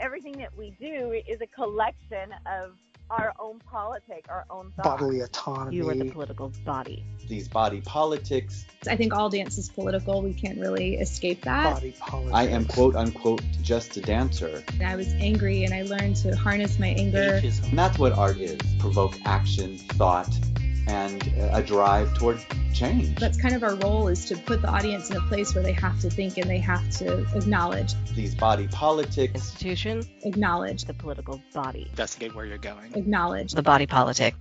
everything that we do is a collection of our own politic, our own thoughts. bodily autonomy. You are the political body. These body politics. I think all dance is political. We can't really escape that. body politics. I am quote unquote just a dancer. I was angry and I learned to harness my anger. And that's what art is provoke action, thought, and a drive toward change. That's kind of our role is to put the audience in a place where they have to think and they have to acknowledge, These body politic Institution, acknowledge, the political body. investigate where you're going. acknowledge. The body politic.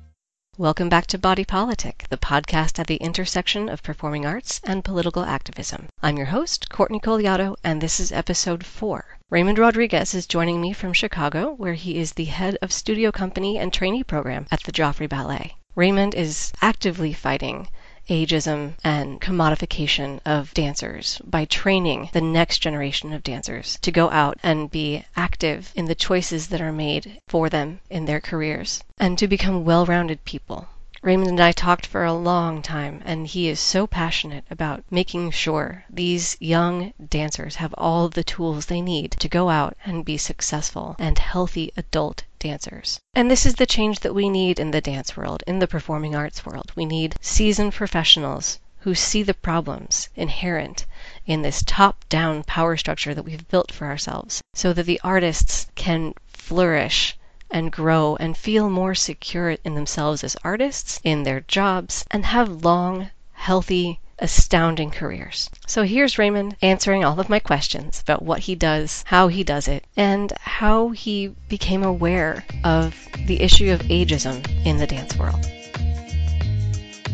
Welcome back to Body Politic, the podcast at the intersection of performing arts and political activism. I'm your host, Courtney Coliato, and this is episode four. Raymond Rodriguez is joining me from Chicago, where he is the head of studio company and trainee program at the Joffrey Ballet. Raymond is actively fighting ageism and commodification of dancers by training the next generation of dancers to go out and be active in the choices that are made for them in their careers and to become well rounded people. Raymond and I talked for a long time, and he is so passionate about making sure these young dancers have all the tools they need to go out and be successful and healthy adult dancers. And this is the change that we need in the dance world, in the performing arts world. We need seasoned professionals who see the problems inherent in this top down power structure that we've built for ourselves so that the artists can flourish and grow and feel more secure in themselves as artists, in their jobs, and have long, healthy, astounding careers. So here's Raymond answering all of my questions about what he does, how he does it, and how he became aware of the issue of ageism in the dance world.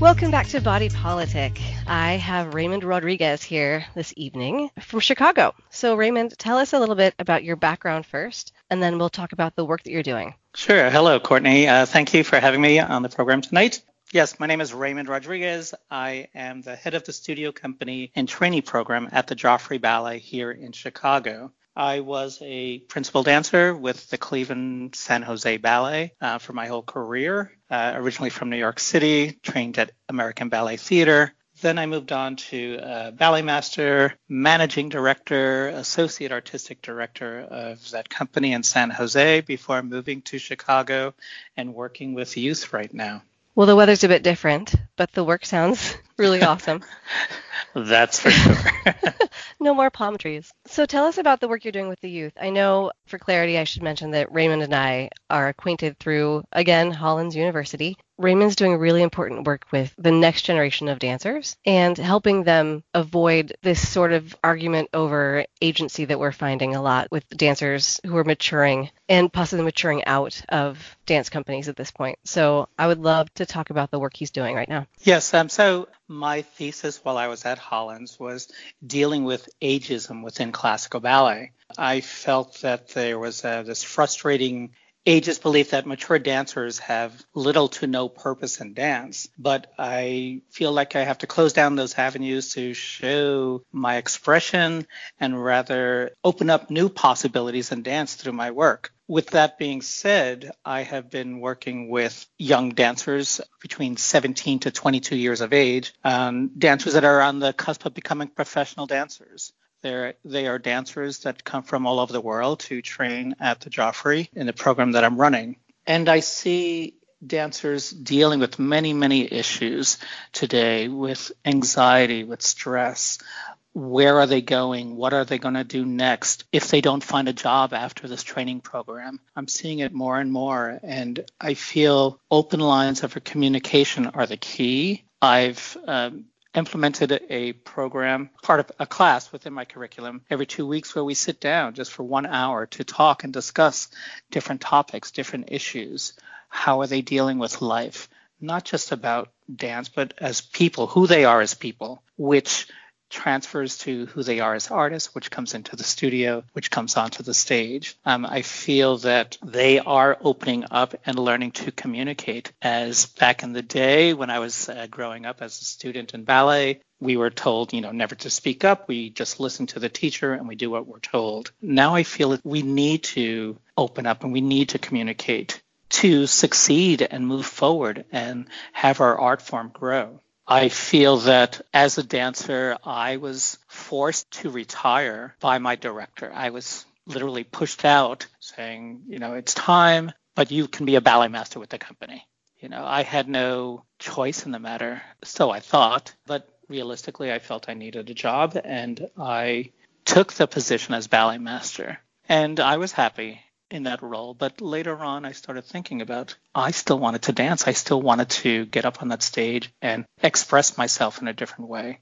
Welcome back to Body Politic. I have Raymond Rodriguez here this evening from Chicago. So, Raymond, tell us a little bit about your background first, and then we'll talk about the work that you're doing. Sure. Hello, Courtney. Uh, thank you for having me on the program tonight. Yes, my name is Raymond Rodriguez. I am the head of the studio company and trainee program at the Joffrey Ballet here in Chicago. I was a principal dancer with the Cleveland San Jose Ballet uh, for my whole career. Uh, originally from New York City, trained at American Ballet Theater. Then I moved on to uh, ballet master, managing director, associate artistic director of that company in San Jose before moving to Chicago and working with youth right now. Well, the weather's a bit different, but the work sounds really awesome. That's for sure. no more palm trees. So tell us about the work you're doing with the youth. I know, for clarity, I should mention that Raymond and I are acquainted through, again, Hollins University. Raymond's doing really important work with the next generation of dancers and helping them avoid this sort of argument over agency that we're finding a lot with dancers who are maturing and possibly maturing out of dance companies at this point. So I would love to talk about the work he's doing right now. yes, um, so my thesis while I was at Hollins was dealing with ageism within classical ballet. I felt that there was uh, this frustrating ageist belief that mature dancers have little to no purpose in dance. But I feel like I have to close down those avenues to show my expression and rather open up new possibilities in dance through my work. With that being said, I have been working with young dancers between 17 to 22 years of age, um, dancers that are on the cusp of becoming professional dancers. They're, they are dancers that come from all over the world to train at the Joffrey in the program that I'm running. And I see dancers dealing with many, many issues today with anxiety, with stress. Where are they going? What are they going to do next if they don't find a job after this training program? I'm seeing it more and more, and I feel open lines of communication are the key. I've um, implemented a program, part of a class within my curriculum, every two weeks where we sit down just for one hour to talk and discuss different topics, different issues. How are they dealing with life? Not just about dance, but as people, who they are as people, which transfers to who they are as artists, which comes into the studio, which comes onto the stage. Um, I feel that they are opening up and learning to communicate. As back in the day when I was uh, growing up as a student in ballet, we were told, you know, never to speak up. We just listen to the teacher and we do what we're told. Now I feel that we need to open up and we need to communicate to succeed and move forward and have our art form grow. I feel that as a dancer, I was forced to retire by my director. I was literally pushed out saying, you know, it's time, but you can be a ballet master with the company. You know, I had no choice in the matter, so I thought, but realistically, I felt I needed a job and I took the position as ballet master. And I was happy in that role. But later on, I started thinking about I still wanted to dance. I still wanted to get up on that stage and express myself in a different way.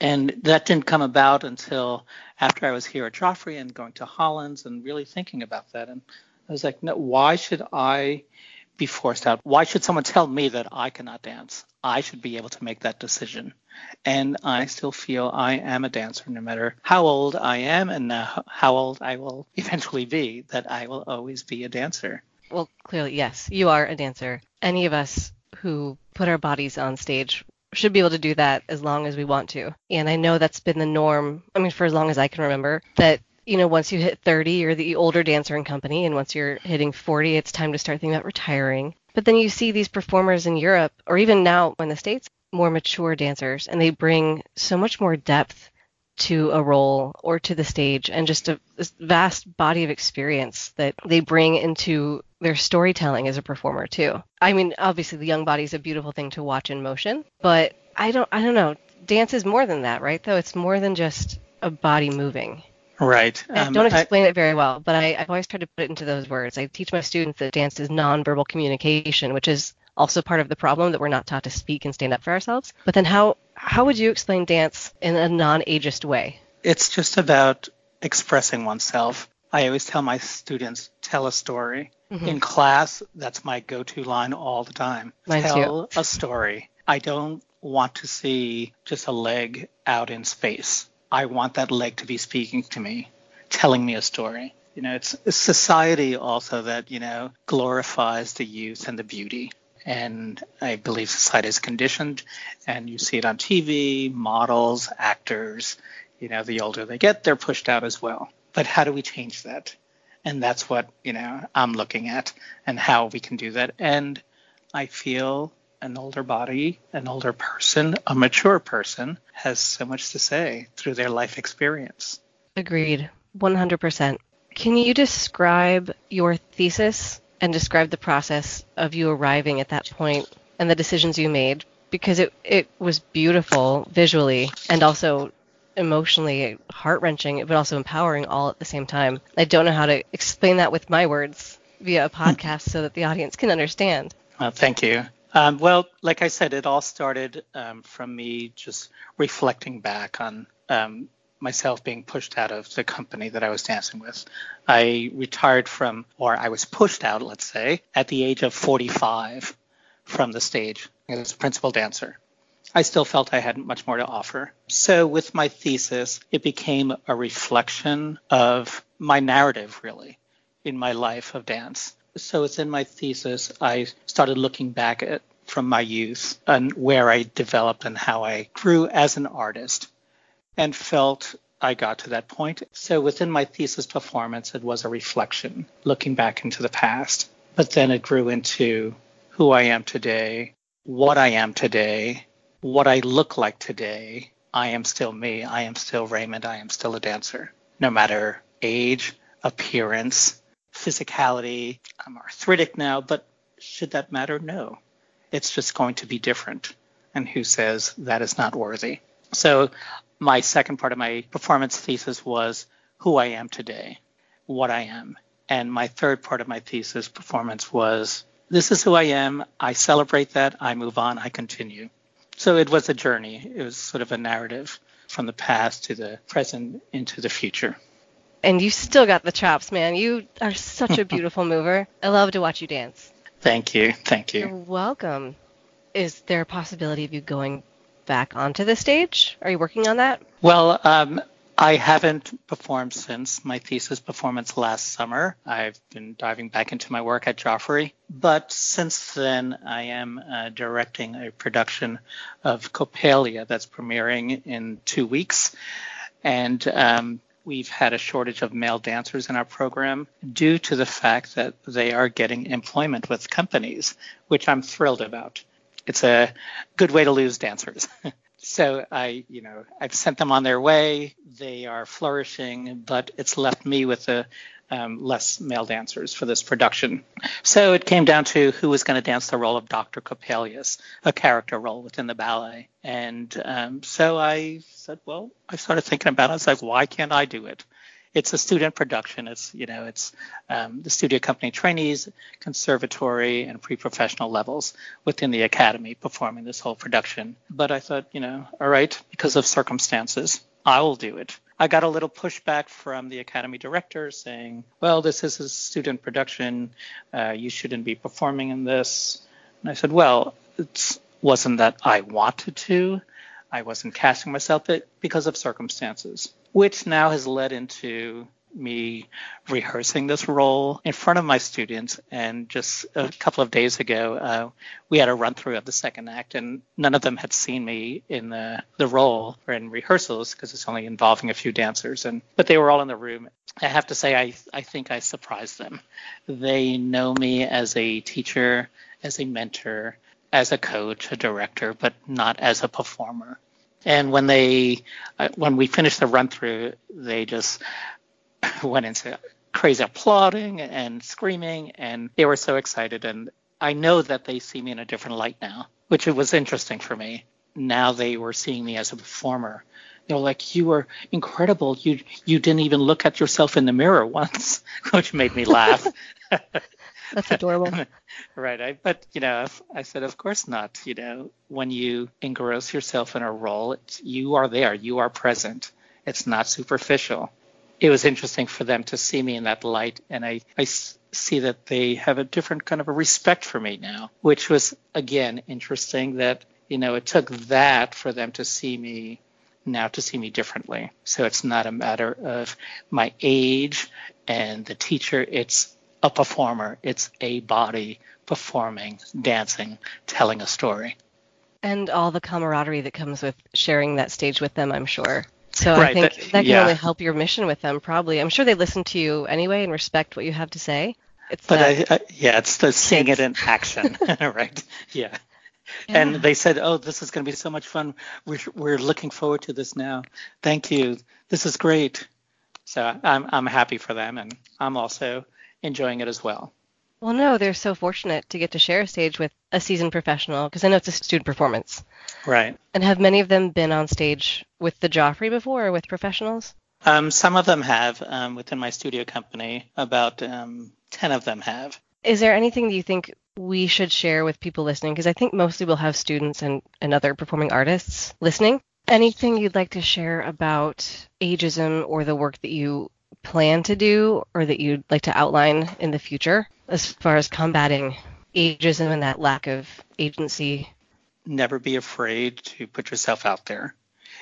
And that didn't come about until after I was here at Joffrey and going to Hollins and really thinking about that. And I was like, no, why should I be forced out? Why should someone tell me that I cannot dance? I should be able to make that decision. And I still feel I am a dancer no matter how old I am and how old I will eventually be, that I will always be a dancer. Well, clearly, yes, you are a dancer. Any of us who put our bodies on stage should be able to do that as long as we want to. And I know that's been the norm, I mean, for as long as I can remember, that, you know, once you hit 30, you're the older dancer in company. And once you're hitting 40, it's time to start thinking about retiring. But then you see these performers in Europe, or even now in the States, more mature dancers, and they bring so much more depth to a role or to the stage and just a vast body of experience that they bring into their storytelling as a performer too. I mean, obviously the young body is a beautiful thing to watch in motion, but I don't I don't know. Dance is more than that, right? Though it's more than just a body moving. Right. Um, I don't explain I, it very well, but I, I've always tried to put it into those words. I teach my students that dance is nonverbal communication, which is also part of the problem that we're not taught to speak and stand up for ourselves. But then how how would you explain dance in a non-ageist way? It's just about expressing oneself. I always tell my students, tell a story. Mm-hmm. In class, that's my go-to line all the time. Mine tell too. a story. I don't want to see just a leg out in space. I want that leg to be speaking to me, telling me a story. You know, it's, it's society also that, you know, glorifies the youth and the beauty and I believe society is conditioned, and you see it on TV, models, actors. You know, the older they get, they're pushed out as well. But how do we change that? And that's what you know I'm looking at, and how we can do that. And I feel an older body, an older person, a mature person has so much to say through their life experience. Agreed, 100%. Can you describe your thesis and describe the process of you arriving at that point and the decisions you made because it, it was beautiful visually and also emotionally heart wrenching, but also empowering all at the same time. I don't know how to explain that with my words via a hmm. podcast so that the audience can understand. Well, thank you. Um, well, like I said, it all started um, from me just reflecting back on um, myself being pushed out of the company that I was dancing with. I retired from, or I was pushed out, let's say, at the age of 45 from the stage as a principal dancer. I still felt I had much more to offer. So, with my thesis, it became a reflection of my narrative, really, in my life of dance. So, within my thesis, I started looking back at from my youth and where I developed and how I grew as an artist and felt I got to that point. So within my thesis performance, it was a reflection, looking back into the past. But then it grew into who I am today, what I am today, what I look like today. I am still me. I am still Raymond. I am still a dancer, no matter age, appearance, physicality. I'm arthritic now, but should that matter? No. It's just going to be different. And who says that is not worthy? So my second part of my performance thesis was who I am today, what I am. And my third part of my thesis performance was this is who I am. I celebrate that. I move on. I continue. So it was a journey. It was sort of a narrative from the past to the present into the future. And you still got the chops, man. You are such a beautiful mover. I love to watch you dance. Thank you. Thank you. You're welcome. Is there a possibility of you going back onto the stage? Are you working on that? Well, um, I haven't performed since my thesis performance last summer. I've been diving back into my work at Joffrey. But since then, I am uh, directing a production of Coppelia that's premiering in two weeks. And um, we've had a shortage of male dancers in our program due to the fact that they are getting employment with companies, which I'm thrilled about it's a good way to lose dancers. so I, you know, I've sent them on their way. They are flourishing, but it's left me with a um, less male dancers for this production. So it came down to who was going to dance the role of Dr. Coppelius, a character role within the ballet. And um, so I said, well, I started thinking about it. I was like, why can't I do it? It's a student production. It's you know it's um, the studio company trainees, conservatory, and pre-professional levels within the academy performing this whole production. But I thought, you know, all right, because of circumstances, I will do it. I got a little pushback from the academy director saying, well, this is a student production. Uh, you shouldn't be performing in this. And I said, well, it wasn't that I wanted to. I wasn't casting myself, because of circumstances, which now has led into me rehearsing this role in front of my students. And just a couple of days ago, uh, we had a run through of the second act, and none of them had seen me in the, the role or in rehearsals because it's only involving a few dancers. And but they were all in the room. I have to say, I I think I surprised them. They know me as a teacher, as a mentor, as a coach, a director, but not as a performer. And when they, uh, when we finished the run through, they just went into crazy applauding and screaming, and they were so excited. And I know that they see me in a different light now, which was interesting for me. Now they were seeing me as a performer. They were like, "You were incredible. You you didn't even look at yourself in the mirror once," which made me laugh. That's adorable. right. I, but you know, I said, of course not. You know, when you engross yourself in a role, you are there. You are present. It's not superficial it was interesting for them to see me in that light, and I, I see that they have a different kind of a respect for me now, which was again interesting. That you know it took that for them to see me now to see me differently. So it's not a matter of my age and the teacher. It's a performer. It's a body performing, dancing, telling a story. And all the camaraderie that comes with sharing that stage with them, I'm sure. So right, I think that, that can yeah. only help your mission with them. Probably, I'm sure they listen to you anyway and respect what you have to say. It's but I, I, yeah, it's the seeing it in action, right? Yeah. yeah. And they said, "Oh, this is going to be so much fun. We're we're looking forward to this now. Thank you. This is great." So I'm I'm happy for them, and I'm also enjoying it as well. Well, no, they're so fortunate to get to share a stage with a seasoned professional because I know it's a student performance. Right. And have many of them been on stage with the Joffrey before or with professionals? Um, some of them have um, within my studio company. About um, 10 of them have. Is there anything that you think we should share with people listening? Because I think mostly we'll have students and, and other performing artists listening. Anything you'd like to share about ageism or the work that you plan to do or that you'd like to outline in the future as far as combating ageism and that lack of agency? Never be afraid to put yourself out there.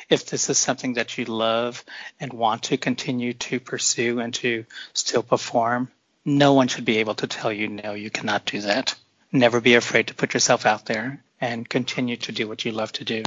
If this is something that you love and want to continue to pursue and to still perform, no one should be able to tell you, no, you cannot do that. Never be afraid to put yourself out there and continue to do what you love to do.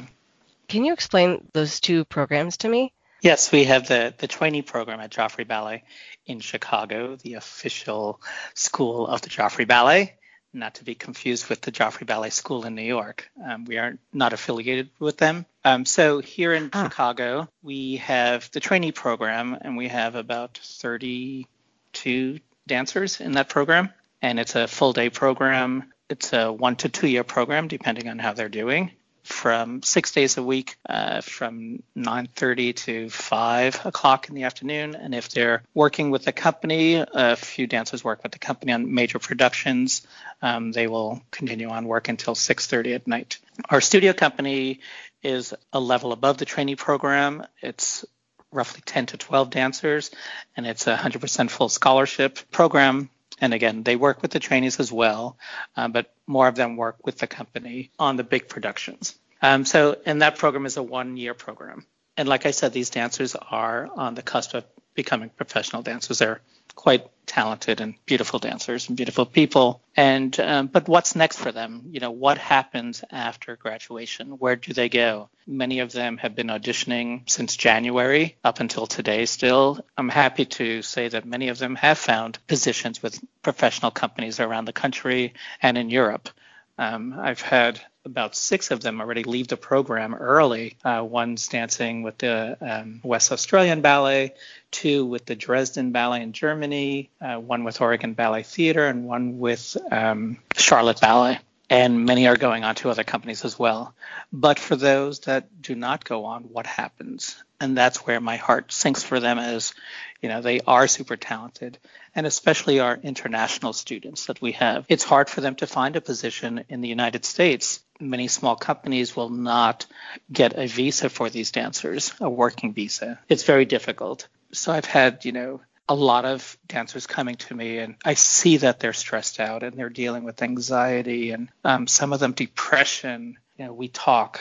Can you explain those two programs to me? Yes, we have the, the trainee program at Joffrey Ballet in Chicago, the official school of the Joffrey Ballet, not to be confused with the Joffrey Ballet School in New York. Um, we are not affiliated with them. Um, so here in ah. Chicago, we have the trainee program, and we have about 32 dancers in that program. And it's a full day program. It's a one to two year program, depending on how they're doing from six days a week uh, from 9.30 to 5 o'clock in the afternoon. And if they're working with the company a few dancers work with the company on major productions um, they will continue on work until 6.30 at night. Our studio company is a level above the trainee program. It's roughly 10 to 12 dancers and it's a 100% full scholarship program. And again, they work with the trainees as well, uh, but more of them work with the company on the big productions. Um, so, and that program is a one year program. And like I said, these dancers are on the cusp of becoming professional dancers. They're quite talented and beautiful dancers and beautiful people. And um, but what's next for them? You know, what happens after graduation? Where do they go? Many of them have been auditioning since January up until today. Still, I'm happy to say that many of them have found positions with professional companies around the country and in Europe. Um, I've had about six of them already leave the program early. Uh, one's dancing with the um, West Australian Ballet, two with the Dresden Ballet in Germany, uh, one with Oregon Ballet Theater, and one with um, Charlotte Ballet. And many are going on to other companies as well. But for those that do not go on, what happens? And that's where my heart sinks for them as, you know, they are super talented and especially our international students that we have. It's hard for them to find a position in the United States. Many small companies will not get a visa for these dancers, a working visa. It's very difficult. So I've had, you know, a lot of dancers coming to me and I see that they're stressed out and they're dealing with anxiety and um, some of them depression. You know, we talk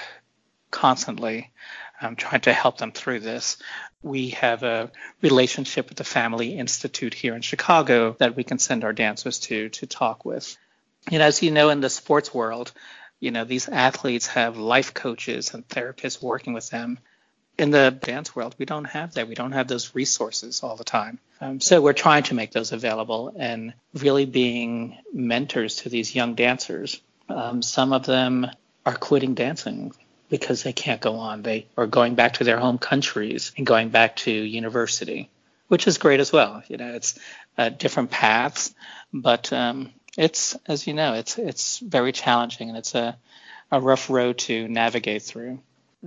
constantly um, trying to help them through this we have a relationship with the Family Institute here in Chicago that we can send our dancers to to talk with. And as you know, in the sports world, you know, these athletes have life coaches and therapists working with them. In the dance world, we don't have that. We don't have those resources all the time. Um, so we're trying to make those available and really being mentors to these young dancers. Um, some of them are quitting dancing because they can't go on. They are going back to their home countries and going back to university, which is great as well. You know, it's uh, different paths, but um, it's as you know, it's it's very challenging and it's a a rough road to navigate through.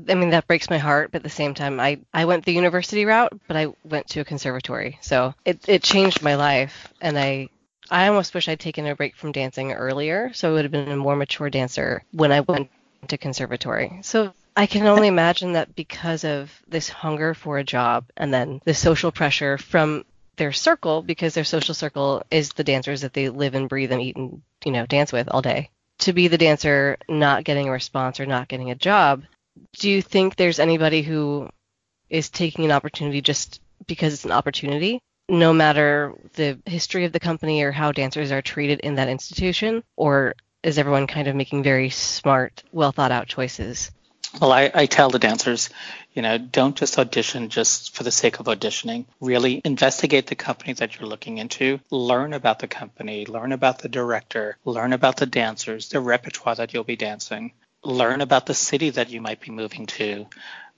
I mean that breaks my heart, but at the same time, I I went the university route, but I went to a conservatory, so it it changed my life, and I I almost wish I'd taken a break from dancing earlier, so I would have been a more mature dancer when I went to conservatory. So I can only imagine that because of this hunger for a job and then the social pressure from their circle, because their social circle is the dancers that they live and breathe and eat and, you know, dance with all day. To be the dancer not getting a response or not getting a job, do you think there's anybody who is taking an opportunity just because it's an opportunity, no matter the history of the company or how dancers are treated in that institution? Or is everyone kind of making very smart, well thought out choices? Well, I, I, tell the dancers, you know, don't just audition just for the sake of auditioning. Really investigate the company that you're looking into, learn about the company, learn about the director, learn about the dancers, the repertoire that you'll be dancing, learn about the city that you might be moving to,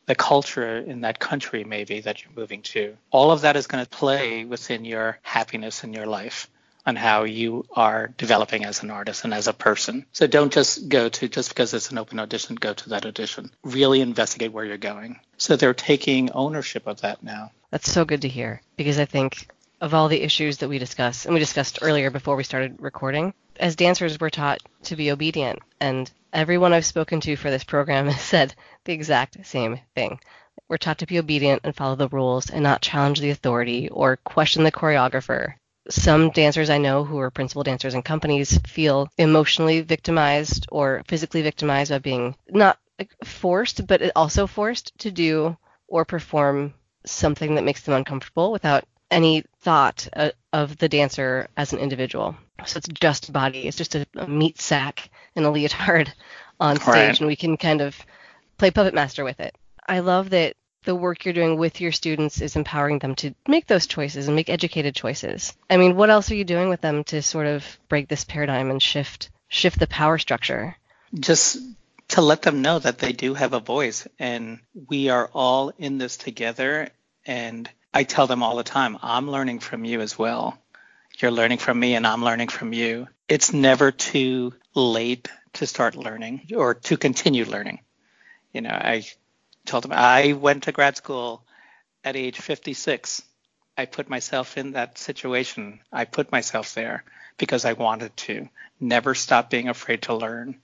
the culture in that country maybe that you're moving to. All of that is going to play within your happiness in your life on how you are developing as an artist and as a person. So don't just go to just because it's an open audition, go to that audition. Really investigate where you're going. So they're taking ownership of that now. That's so good to hear because I think of all the issues that we discussed, and we discussed earlier before we started recording, as dancers, we're taught to be obedient. And everyone I've spoken to for this program has said the exact same thing. We're taught to be obedient and follow the rules and not challenge the authority or question the choreographer some dancers I know who are principal dancers in companies feel emotionally victimized or physically victimized by being not forced, but also forced to do or perform something that makes them uncomfortable without any thought uh, of the dancer as an individual. So it's just body, it's just a, a meat sack and a leotard on stage, right. and we can kind of play puppet master with it. I love that the work you're doing with your students is empowering them to make those choices and make educated choices. I mean, what else are you doing with them to sort of break this paradigm and shift shift the power structure? Just to let them know that they do have a voice and we are all in this together and I tell them all the time, I'm learning from you as well. You're learning from me and I'm learning from you. It's never too late to start learning or to continue learning. You know, I told him I went to grad school at age 56. I put myself in that situation. I put myself there because I wanted to. Never stop being afraid to learn,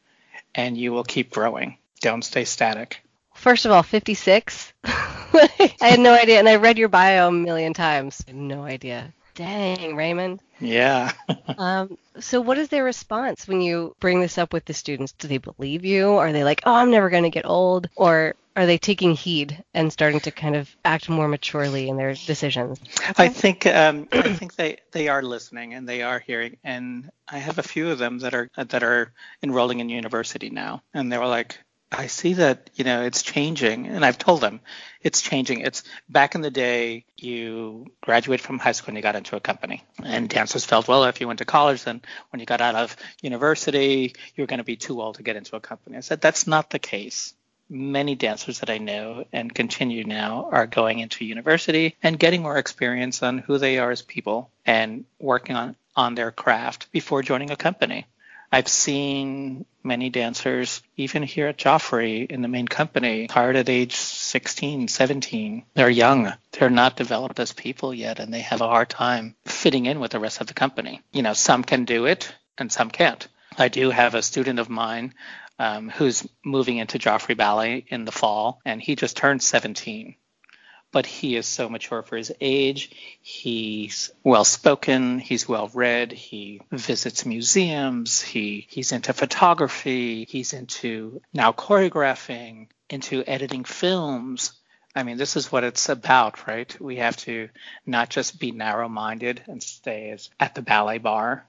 and you will keep growing. Don't stay static. First of all, 56. I had no idea, and I read your bio a million times. no idea. Dang, Raymond. Yeah. um, so, what is their response when you bring this up with the students? Do they believe you? Are they like, oh, I'm never going to get old? Or are they taking heed and starting to kind of act more maturely in their decisions? I think um, I think they, they are listening and they are hearing. And I have a few of them that are that are enrolling in university now, and they were like, I see that, you know, it's changing. And I've told them it's changing. It's back in the day, you graduated from high school and you got into a company. And dancers felt, well, if you went to college, then when you got out of university, you're going to be too old to get into a company. I said, that's not the case. Many dancers that I know and continue now are going into university and getting more experience on who they are as people and working on, on their craft before joining a company. I've seen many dancers, even here at Joffrey in the main company, hired at age 16, 17. They're young. They're not developed as people yet, and they have a hard time fitting in with the rest of the company. You know, some can do it and some can't. I do have a student of mine um, who's moving into Joffrey Ballet in the fall, and he just turned 17 but he is so mature for his age. He's well spoken, he's well read, he visits museums, he he's into photography, he's into now choreographing, into editing films. I mean, this is what it's about, right? We have to not just be narrow minded and stay at the ballet barre.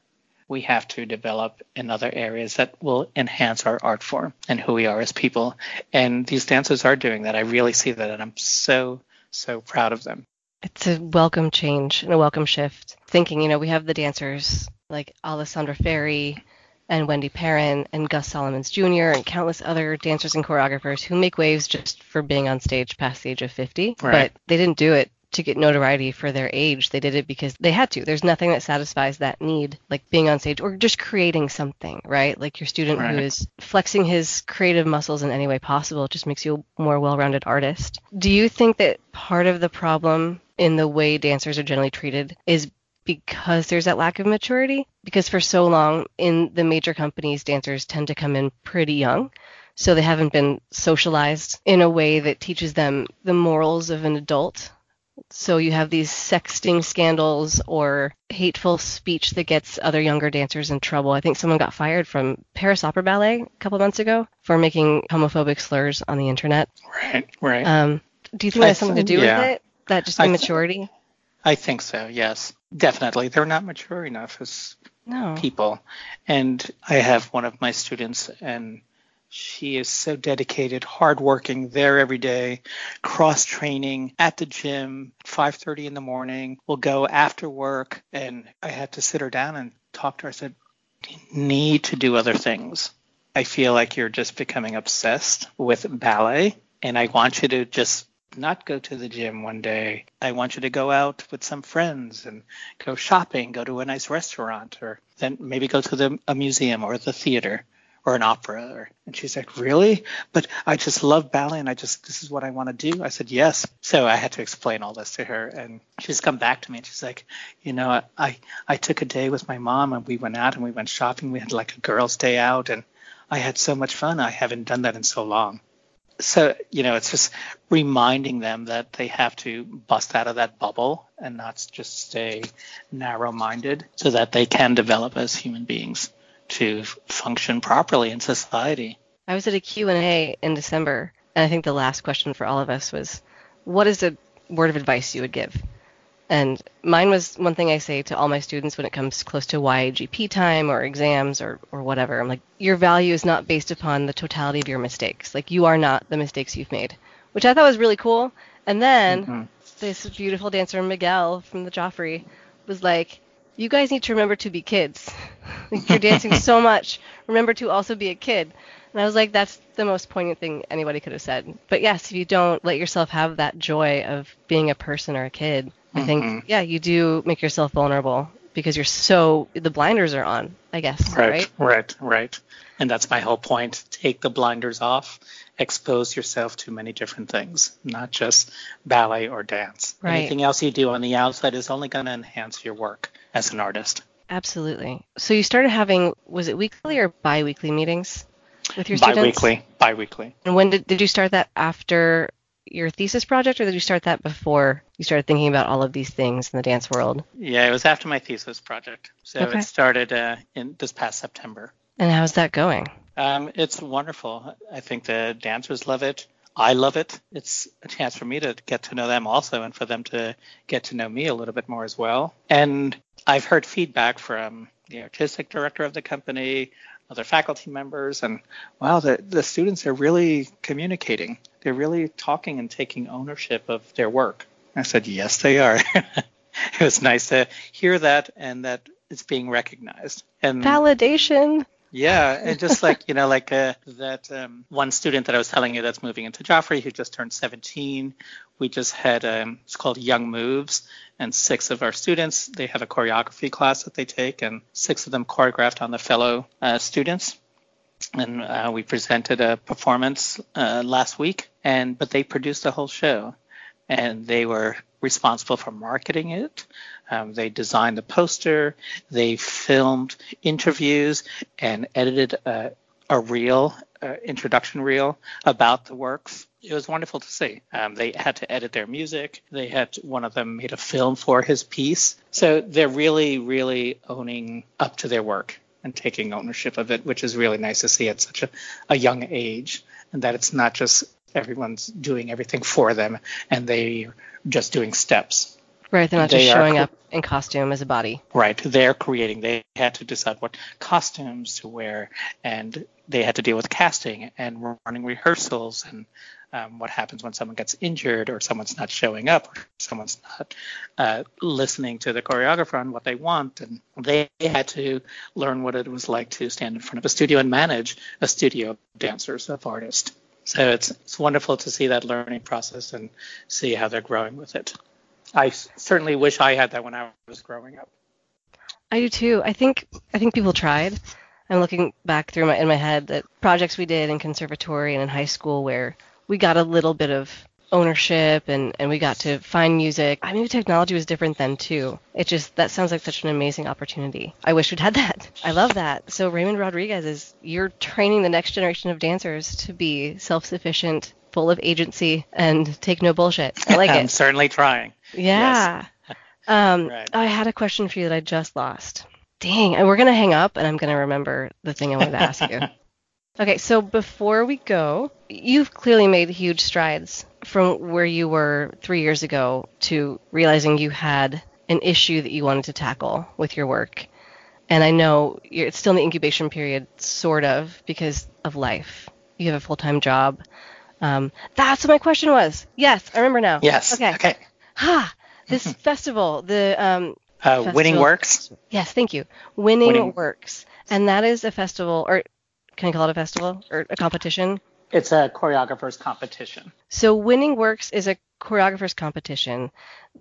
We have to develop in other areas that will enhance our art form and who we are as people. And these dancers are doing that. I really see that, and I'm so so proud of them. It's a welcome change and a welcome shift. Thinking, you know, we have the dancers like Alessandra Ferri and Wendy Perron and Gus Solomons Jr. and countless other dancers and choreographers who make waves just for being on stage past the age of 50. Right. But they didn't do it to get notoriety for their age. They did it because they had to. There's nothing that satisfies that need, like being on stage or just creating something, right? Like your student right. who is flexing his creative muscles in any way possible it just makes you a more well rounded artist. Do you think that part of the problem in the way dancers are generally treated is because there's that lack of maturity? Because for so long in the major companies, dancers tend to come in pretty young so they haven't been socialized in a way that teaches them the morals of an adult so you have these sexting scandals or hateful speech that gets other younger dancers in trouble. I think someone got fired from Paris Opera Ballet a couple months ago for making homophobic slurs on the internet. Right, right. Um, do you think that has something to do yeah. with it? That just immaturity? I, th- I think so. Yes, definitely. They're not mature enough as no. people. And I have one of my students, and she is so dedicated, hardworking, there every day, cross training at the gym, 5:30 in the morning. We'll go after work, and I had to sit her down and talk to her. I said, "You need to do other things. I feel like you're just becoming obsessed with ballet, and I want you to just not go to the gym one day. I want you to go out with some friends and go shopping, go to a nice restaurant, or then maybe go to the, a museum or the theater or an opera. And she's like, really? But I just love ballet and I just, this is what I want to do. I said, yes. So I had to explain all this to her. And she's come back to me and she's like, you know, I, I took a day with my mom and we went out and we went shopping. We had like a girls' day out and I had so much fun. I haven't done that in so long. So, you know, it's just reminding them that they have to bust out of that bubble and not just stay narrow minded so that they can develop as human beings to function properly in society. I was at a Q&A in December, and I think the last question for all of us was, what is a word of advice you would give? And mine was one thing I say to all my students when it comes close to YAGP time or exams or, or whatever. I'm like, your value is not based upon the totality of your mistakes. Like, you are not the mistakes you've made, which I thought was really cool. And then mm-hmm. this beautiful dancer, Miguel from the Joffrey, was like, you guys need to remember to be kids. You're dancing so much. Remember to also be a kid. And I was like, that's the most poignant thing anybody could have said. But yes, if you don't let yourself have that joy of being a person or a kid, I think, mm-hmm. yeah, you do make yourself vulnerable because you're so, the blinders are on, I guess. Right, right, right. right. And that's my whole point. Take the blinders off, expose yourself to many different things, not just ballet or dance. Right. Anything else you do on the outside is only going to enhance your work as an artist. Absolutely. So you started having was it weekly or bi-weekly meetings with your students? Bi-weekly. Bi-weekly. And when did did you start that after your thesis project or did you start that before you started thinking about all of these things in the dance world? Yeah, it was after my thesis project. So okay. it started uh, in this past September. And how's that going? Um, it's wonderful. I think the dancers love it. I love it. It's a chance for me to get to know them also and for them to get to know me a little bit more as well. And I've heard feedback from the artistic director of the company, other faculty members, and wow, the, the students are really communicating. They're really talking and taking ownership of their work. I said, yes, they are. it was nice to hear that and that it's being recognized. And validation. Yeah, and just like you know, like uh, that um, one student that I was telling you that's moving into Joffrey, who just turned 17. We just had um, it's called Young Moves, and six of our students they have a choreography class that they take, and six of them choreographed on the fellow uh, students. And uh, we presented a performance uh, last week, and but they produced a whole show, and they were responsible for marketing it. Um, they designed the poster, they filmed interviews, and edited a, a reel, uh, introduction reel about the works. It was wonderful to see. Um, they had to edit their music. They had one of them made a film for his piece. So they're really, really owning up to their work and taking ownership of it, which is really nice to see at such a, a young age, and that it's not just everyone's doing everything for them and they're just doing steps. Right, they're not they just showing up in costume as a body. Right, they're creating. They had to decide what costumes to wear, and they had to deal with casting and running rehearsals and um, what happens when someone gets injured or someone's not showing up or someone's not uh, listening to the choreographer on what they want. And they had to learn what it was like to stand in front of a studio and manage a studio of dancers, of artists. So it's it's wonderful to see that learning process and see how they're growing with it. I certainly wish I had that when I was growing up. I do too. I think I think people tried. I'm looking back through my in my head that projects we did in conservatory and in high school where we got a little bit of ownership and, and we got to find music. I mean, technology was different then too. It just, that sounds like such an amazing opportunity. I wish we'd had that. I love that. So Raymond Rodriguez is, you're training the next generation of dancers to be self-sufficient, full of agency, and take no bullshit. I like it. I'm certainly trying. Yeah. Yes. Um, right. I had a question for you that I just lost. Dang, we're going to hang up and I'm going to remember the thing I wanted to ask you. Okay, so before we go, you've clearly made huge strides from where you were three years ago to realizing you had an issue that you wanted to tackle with your work. And I know it's still in the incubation period, sort of, because of life. You have a full time job. Um, that's what my question was. Yes, I remember now. Yes. Okay. Okay. Ha! This festival, the um, uh, festival, Winning Works. Yes, thank you. Winning, Winning Works, and that is a festival, or can I call it a festival or a competition? It's a choreographer's competition. So Winning Works is a choreographer's competition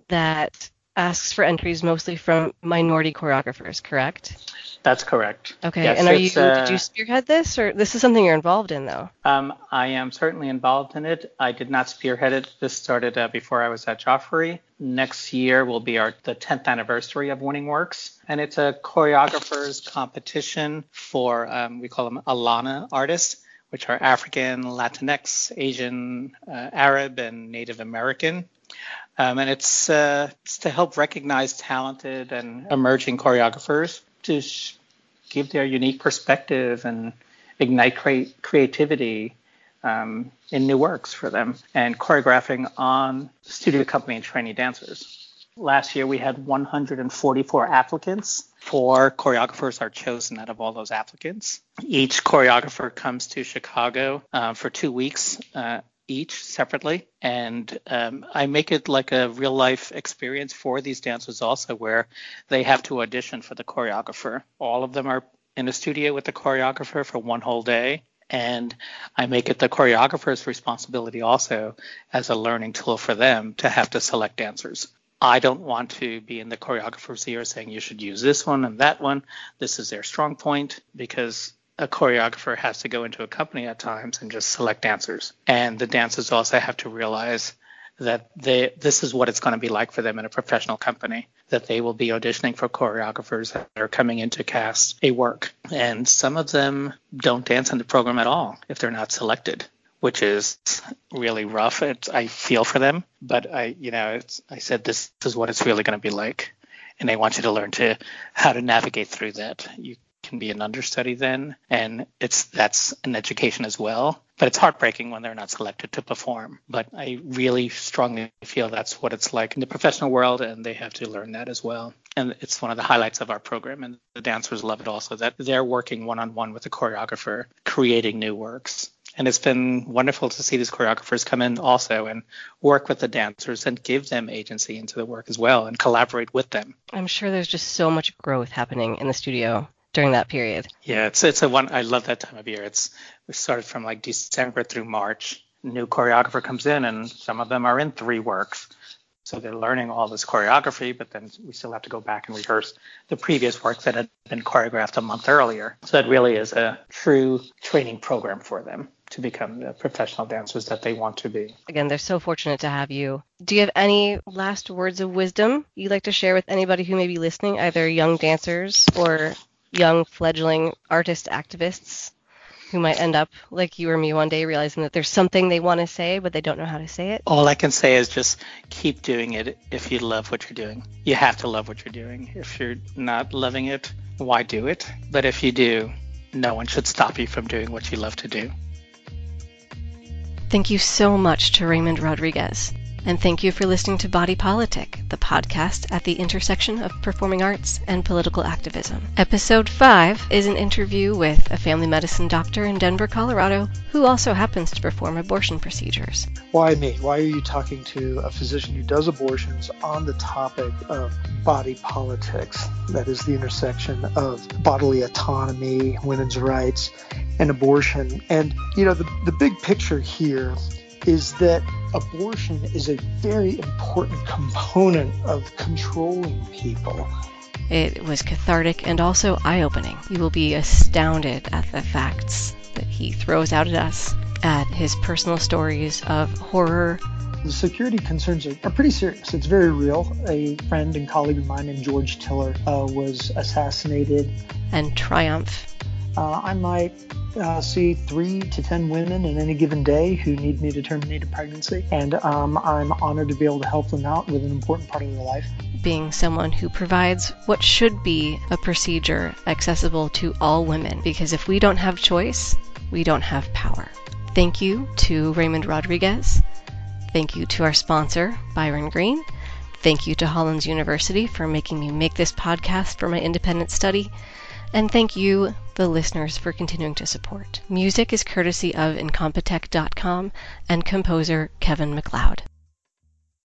that asks for entries mostly from minority choreographers, correct? That's correct. Okay. Yes, and are you uh, did you spearhead this or this is something you're involved in though? Um, I am certainly involved in it. I did not spearhead it. This started uh, before I was at Joffrey. Next year will be our the 10th anniversary of Winning Works, and it's a choreographers competition for um, we call them ALAANA artists, which are African, Latinx, Asian, uh, Arab, and Native American. Um, and it's, uh, it's to help recognize talented and emerging choreographers to sh- give their unique perspective and ignite cre- creativity um, in new works for them and choreographing on studio company and trainee dancers. Last year we had 144 applicants. Four choreographers are chosen out of all those applicants. Each choreographer comes to Chicago uh, for two weeks uh, each separately. And um, I make it like a real life experience for these dancers also, where they have to audition for the choreographer. All of them are in a studio with the choreographer for one whole day. And I make it the choreographer's responsibility also as a learning tool for them to have to select dancers. I don't want to be in the choreographer's ear saying you should use this one and that one. This is their strong point because a choreographer has to go into a company at times and just select dancers. And the dancers also have to realize that they this is what it's going to be like for them in a professional company that they will be auditioning for choreographers that are coming in to cast a work. And some of them don't dance in the program at all if they're not selected which is really rough it's, i feel for them. But i you know i said this is what it's really going to be like. And they want you to learn to how to navigate through that. You can be an understudy then and it's that's an education as well but it's heartbreaking when they're not selected to perform. But I really strongly feel that's what it's like in the professional world, and they have to learn that as well. And it's one of the highlights of our program, and the dancers love it also that they're working one on one with the choreographer, creating new works. And it's been wonderful to see these choreographers come in also and work with the dancers and give them agency into the work as well and collaborate with them. I'm sure there's just so much growth happening in the studio during that period. Yeah, it's it's a one I love that time of year. It's we started from like December through March. New choreographer comes in and some of them are in three works. So they're learning all this choreography, but then we still have to go back and rehearse the previous work that had been choreographed a month earlier. So it really is a true training program for them to become the professional dancers that they want to be. Again, they're so fortunate to have you. Do you have any last words of wisdom you'd like to share with anybody who may be listening, either young dancers or young fledgling artist activists who might end up like you or me one day realizing that there's something they want to say but they don't know how to say it. All i can say is just keep doing it if you love what you're doing. You have to love what you're doing. If you're not loving it why do it? But if you do no one should stop you from doing what you love to do. Thank you so much to raymond rodriguez and thank you for listening to Body Politic, the podcast at the intersection of performing arts and political activism. Episode 5 is an interview with a family medicine doctor in Denver, Colorado, who also happens to perform abortion procedures. Why me? Why are you talking to a physician who does abortions on the topic of body politics? That is the intersection of bodily autonomy, women's rights, and abortion. And, you know, the, the big picture here is that abortion is a very important component of controlling people. It was cathartic and also eye opening. You will be astounded at the facts that he throws out at us, at his personal stories of horror. The security concerns are, are pretty serious. It's very real. A friend and colleague of mine named George Tiller uh, was assassinated. And triumph. Uh, I might uh, see three to ten women in any given day who need me to terminate a pregnancy, and um, I'm honored to be able to help them out with an important part of their life. Being someone who provides what should be a procedure accessible to all women, because if we don't have choice, we don't have power. Thank you to Raymond Rodriguez. Thank you to our sponsor, Byron Green. Thank you to Hollins University for making me make this podcast for my independent study. And thank you, the listeners, for continuing to support. Music is courtesy of Incompetech.com and composer Kevin MacLeod.